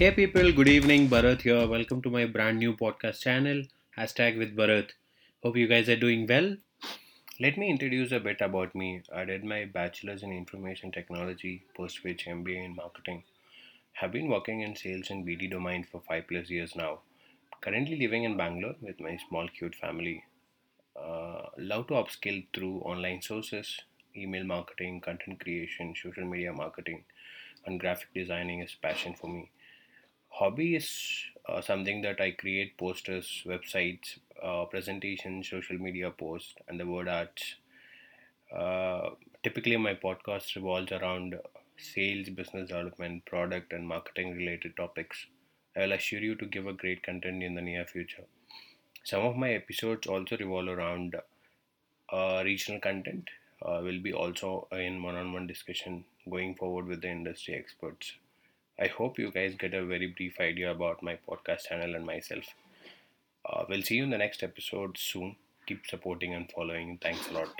Hey people, good evening. Bharat here. Welcome to my brand new podcast channel. Hashtag with Bharat. Hope you guys are doing well. Let me introduce a bit about me. I did my bachelor's in information technology, post which MBA in marketing. Have been working in sales and BD domain for five plus years now. Currently living in Bangalore with my small cute family. Uh, love to upskill through online sources, email marketing, content creation, social media marketing, and graphic designing is passion for me. Hobby is uh, something that I create posters, websites, uh, presentations, social media posts, and the word arts. Uh, typically, my podcast revolves around sales, business development, product, and marketing related topics. I will assure you to give a great content in the near future. Some of my episodes also revolve around uh, regional content. Uh, will be also in one-on-one discussion going forward with the industry experts. I hope you guys get a very brief idea about my podcast channel and myself. Uh, we'll see you in the next episode soon. Keep supporting and following. Thanks a lot.